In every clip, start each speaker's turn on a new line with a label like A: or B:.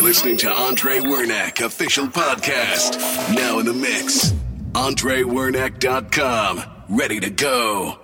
A: are listening to Andre Wernack official podcast. Now in the mix. AndreWernack.com. Ready to go.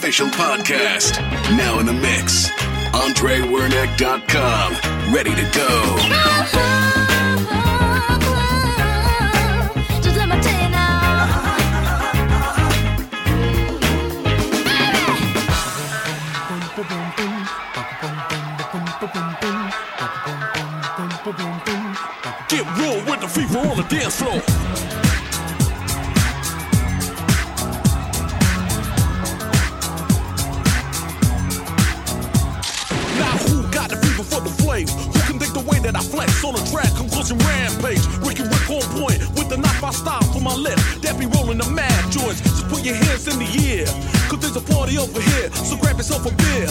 A: Official podcast. Now in the mix. AndreWernack.com. Ready to go.
B: Get real with the fever on the dance floor. Party over here, so grab yourself a beer.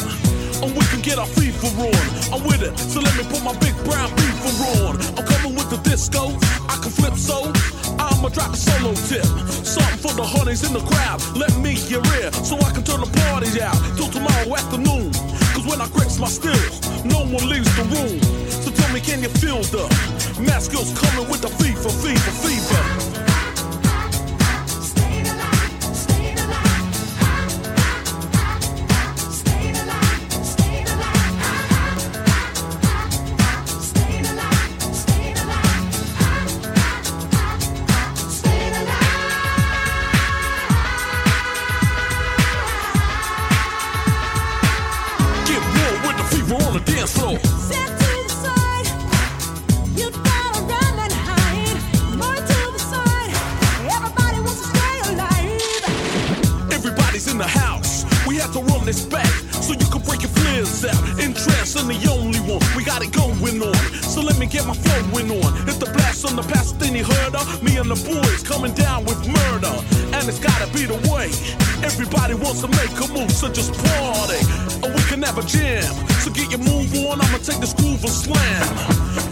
B: And we can get our FIFA on. I'm with it, so let me put my big brown beaver on. I'm coming with the disco, I can flip so. I'ma drop a solo tip. Something for the honeys in the crowd. Let me your ear so I can turn the party out till tomorrow afternoon. Cause when I grips my stills, no one leaves the room. So tell me, can you feel the mask skills coming with the out in.
C: I'm the only one. We got it
D: going on. So let me get my flowing on. Hit the
E: blast on the
F: past, then he heard her. Me and the boys coming down with murder. And it's gotta be the way. Everybody wants to make a move, so just party. Or we can have a jam. So get your move on, I'ma take this groove and slam.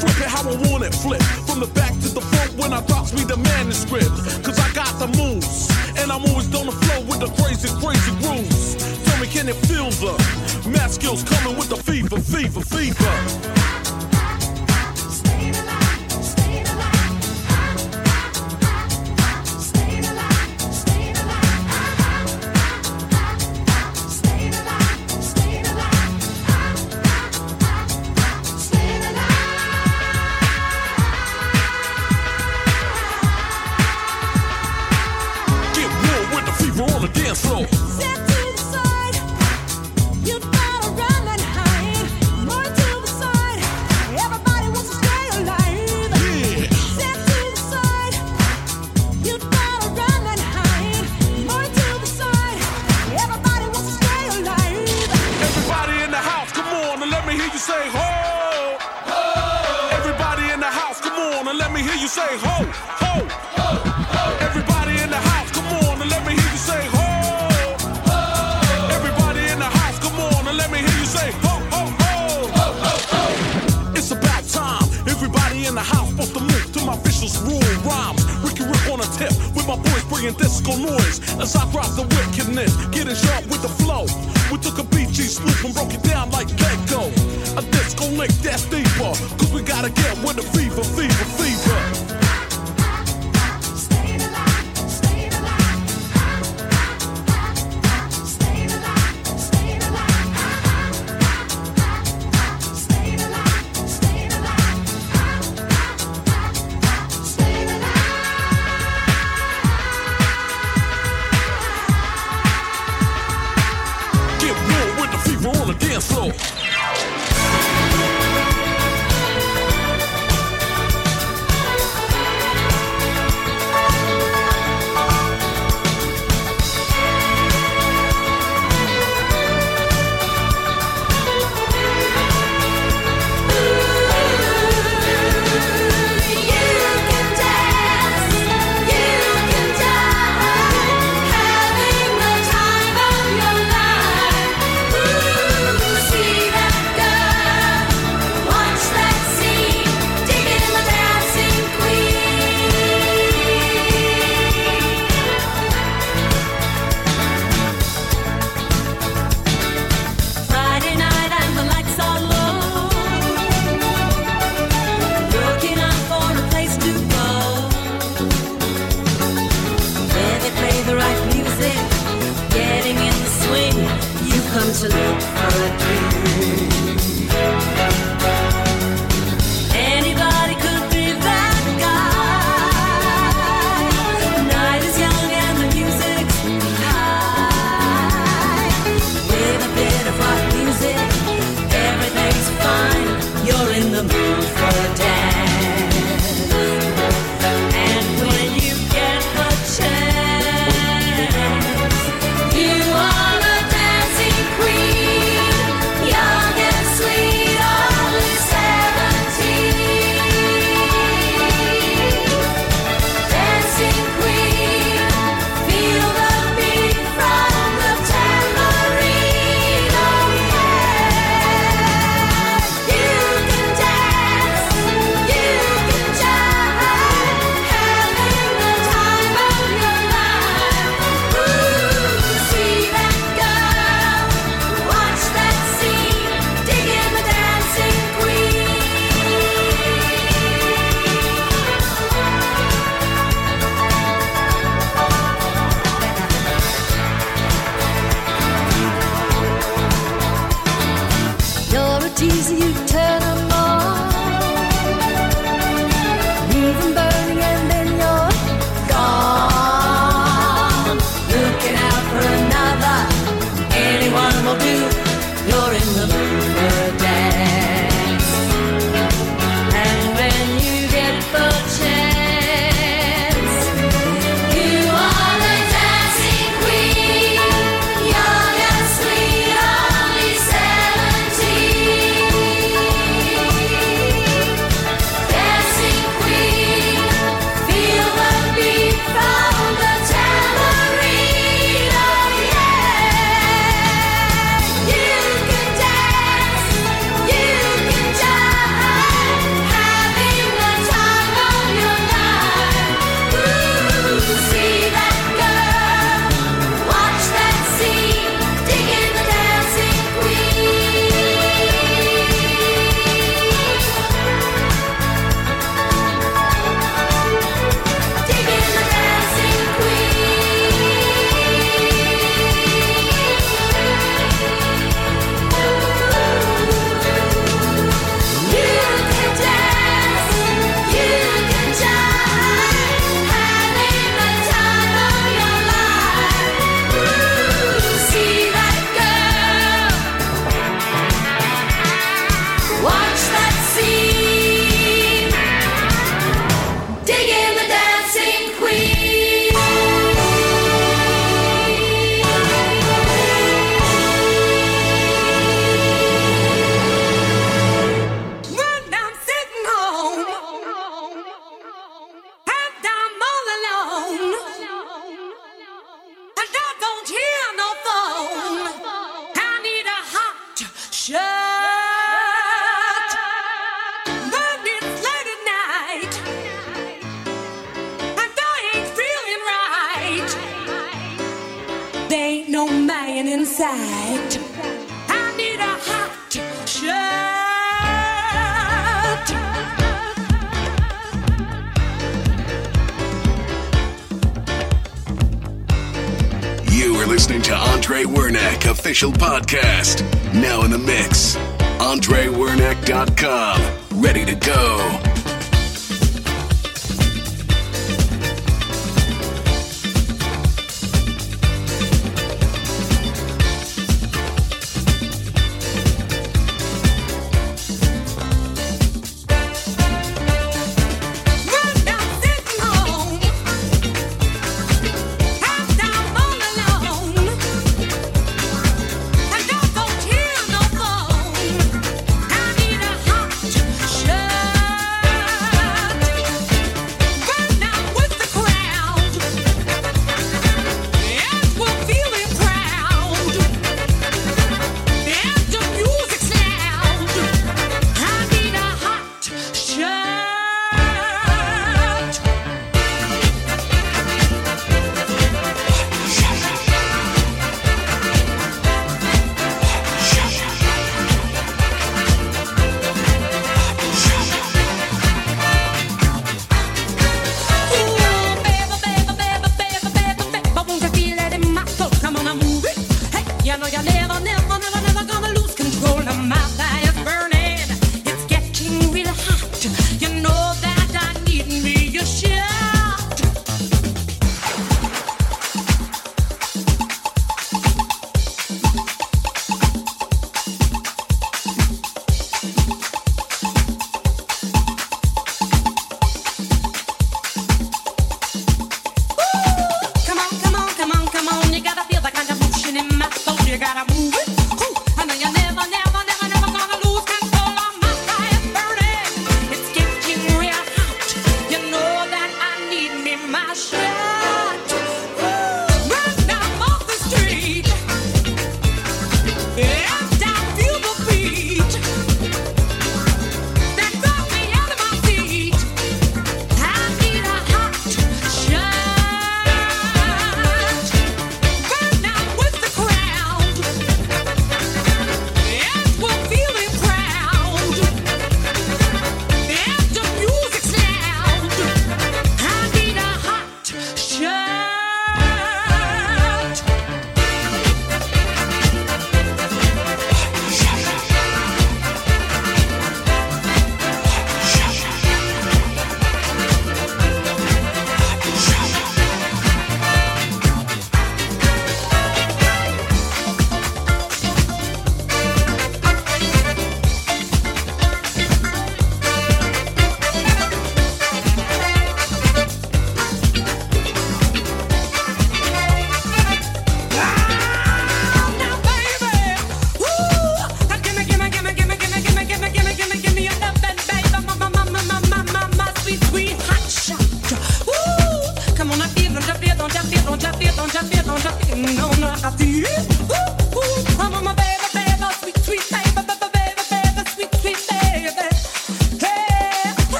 F: Flip it how I want it, flip. From the back to the front when I drops me the manuscript. Cause I got the moves. And I'm always done and it feels up. Math skills coming with the fever, fever, fever. deeper. Cause we gotta get with the fever, fever, fever.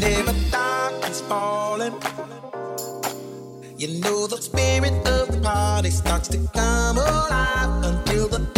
F: never thought it's falling. You know the spirit of the party starts to come alive until the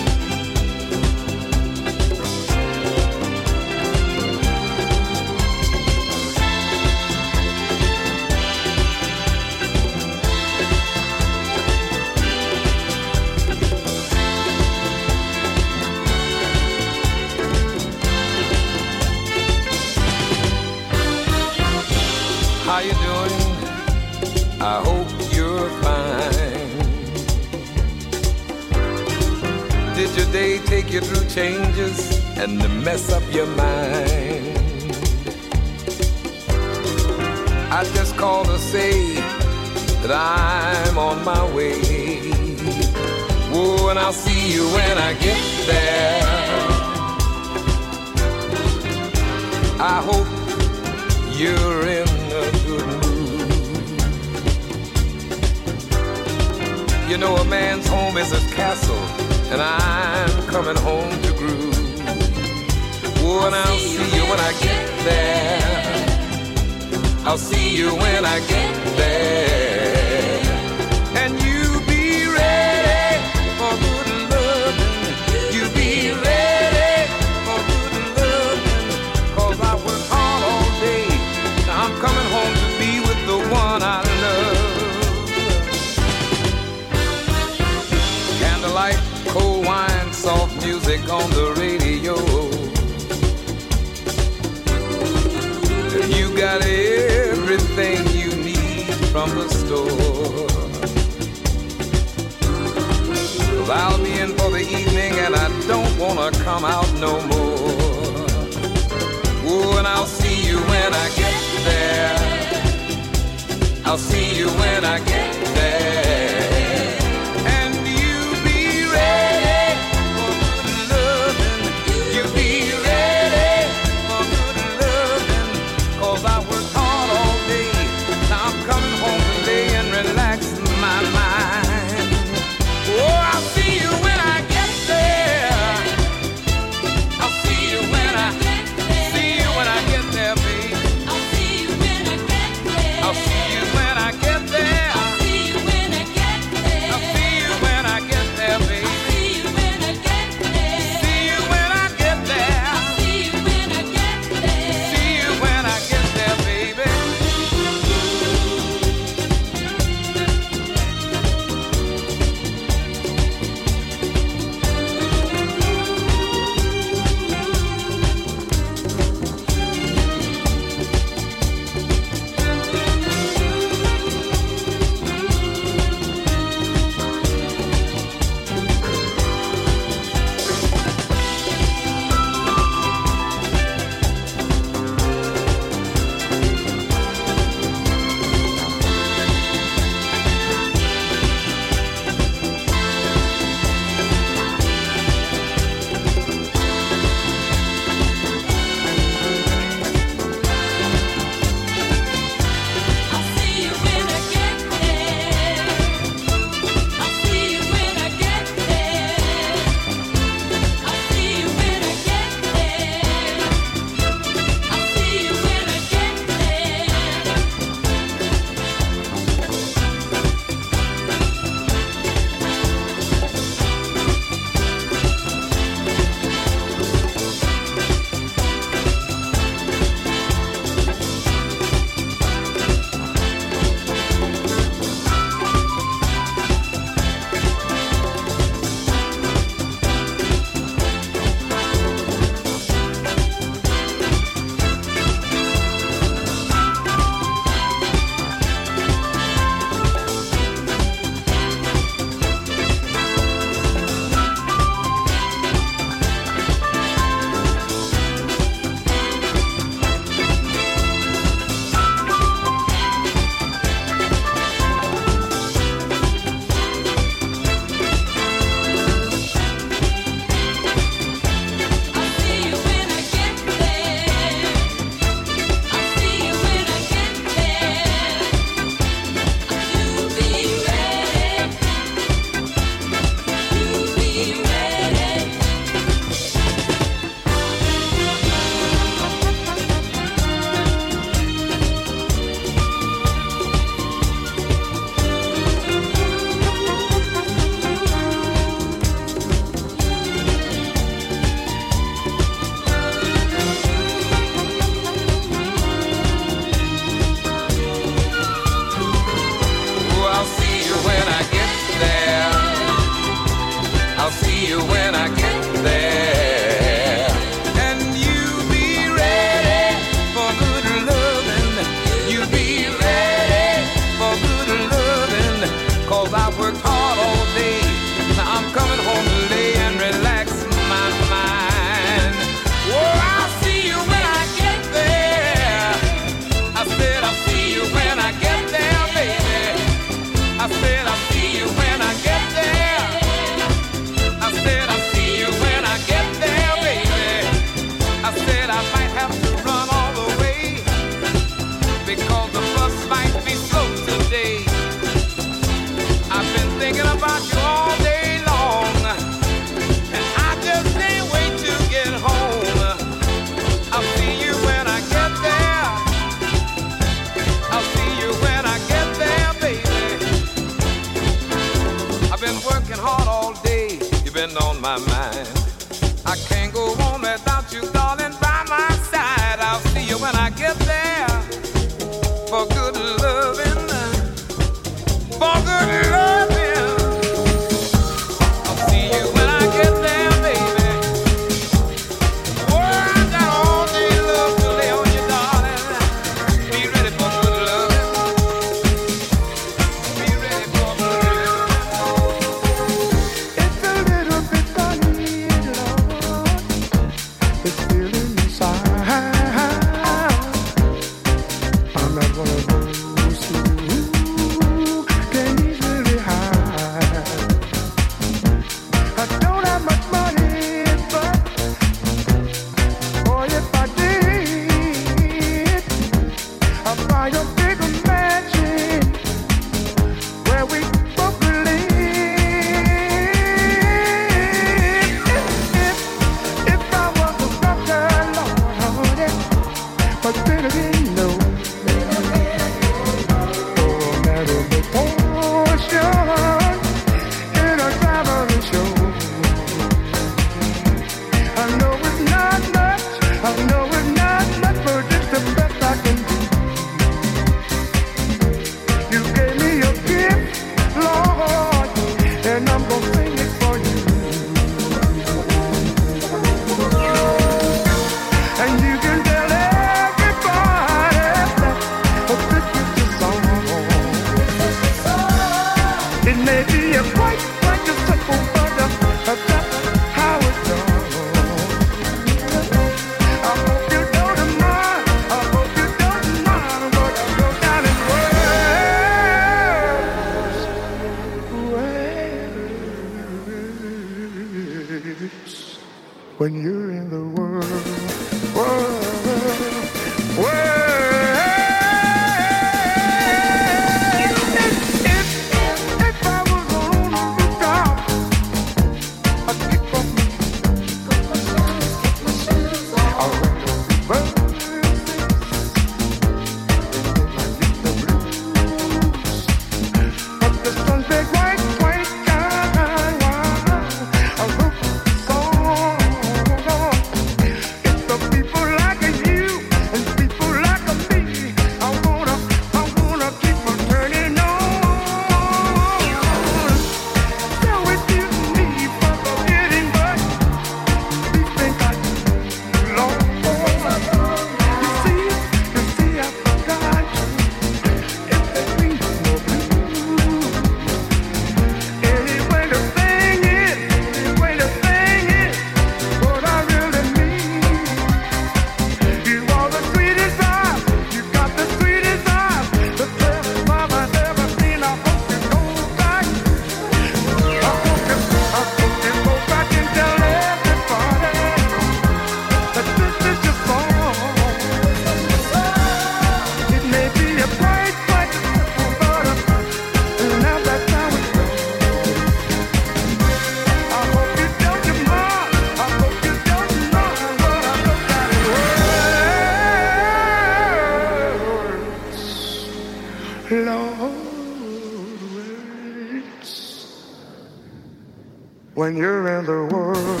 G: like you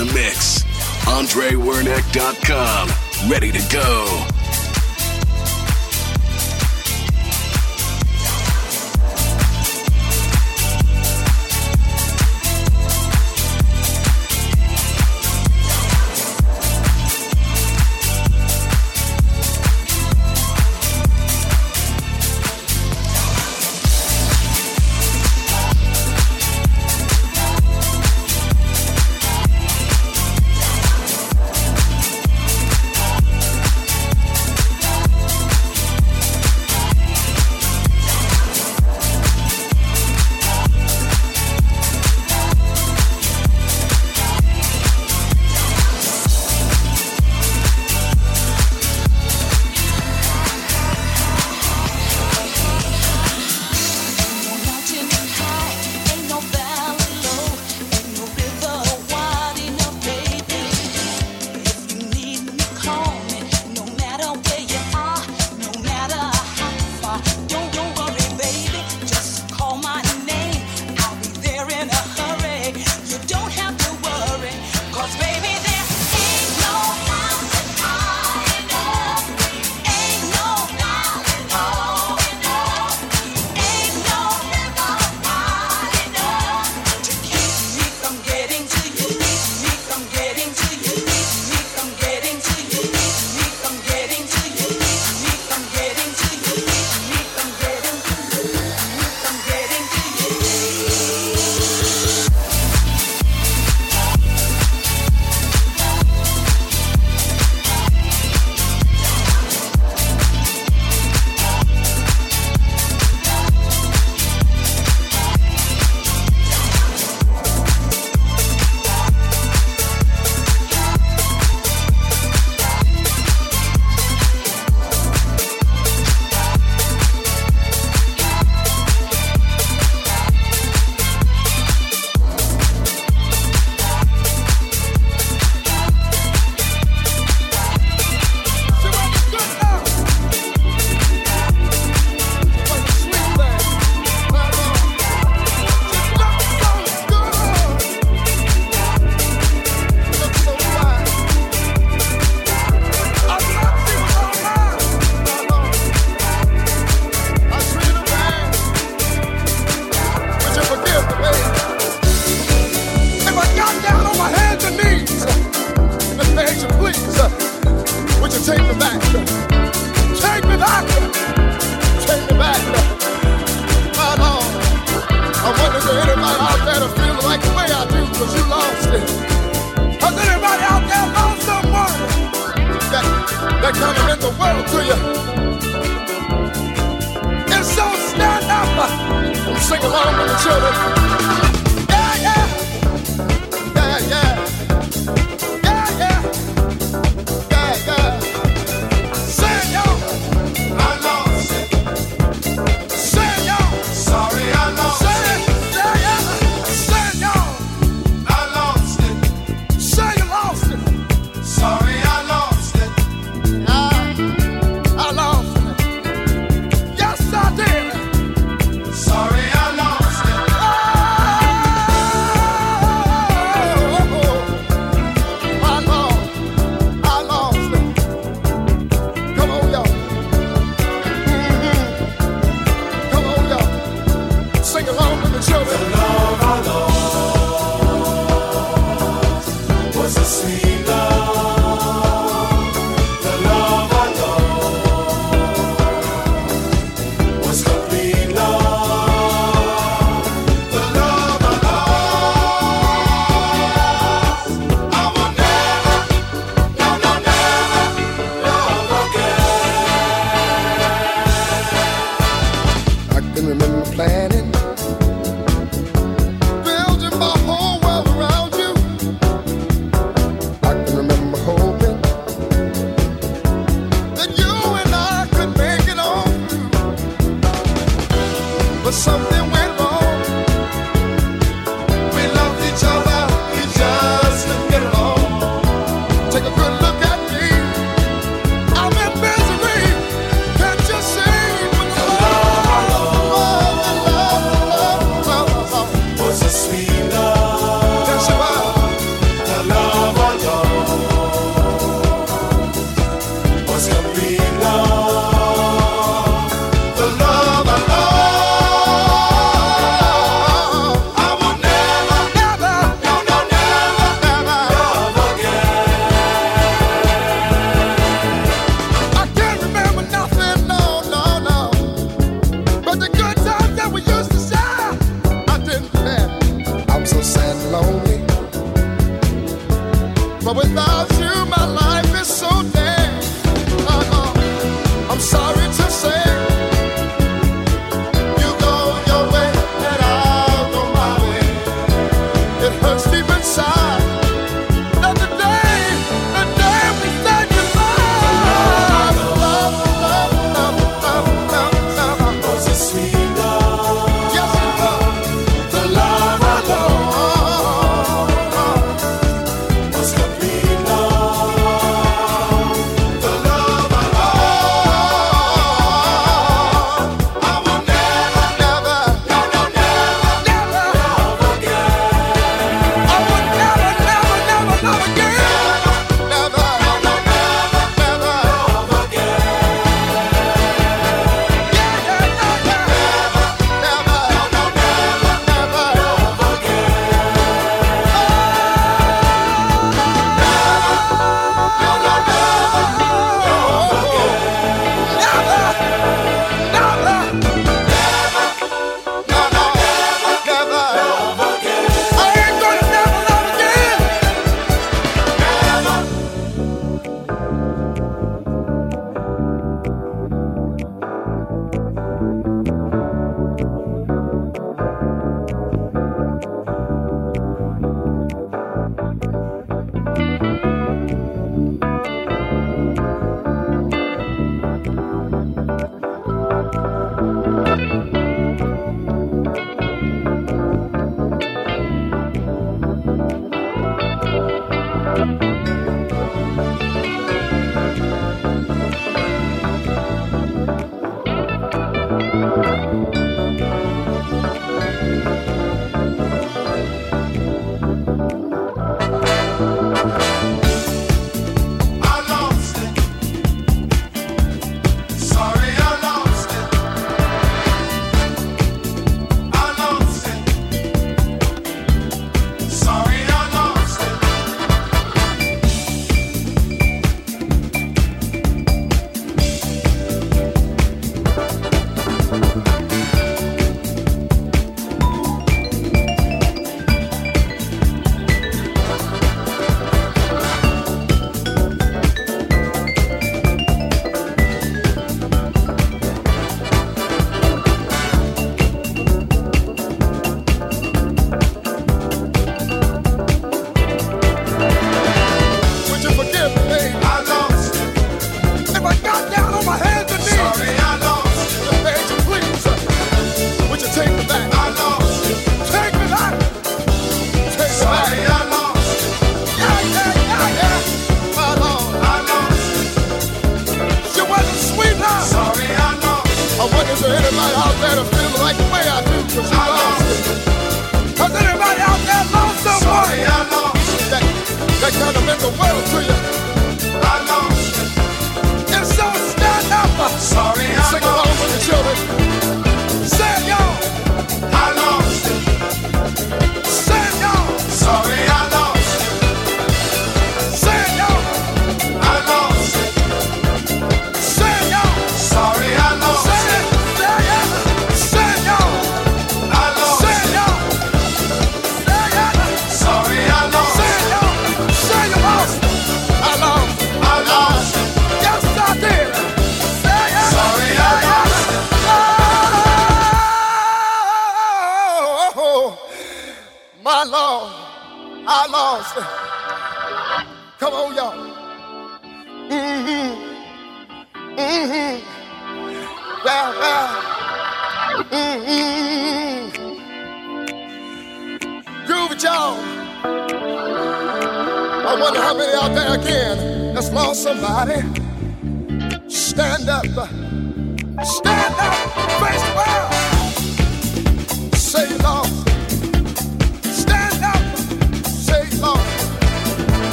H: in the mix. AndreWernick.com. Ready to go.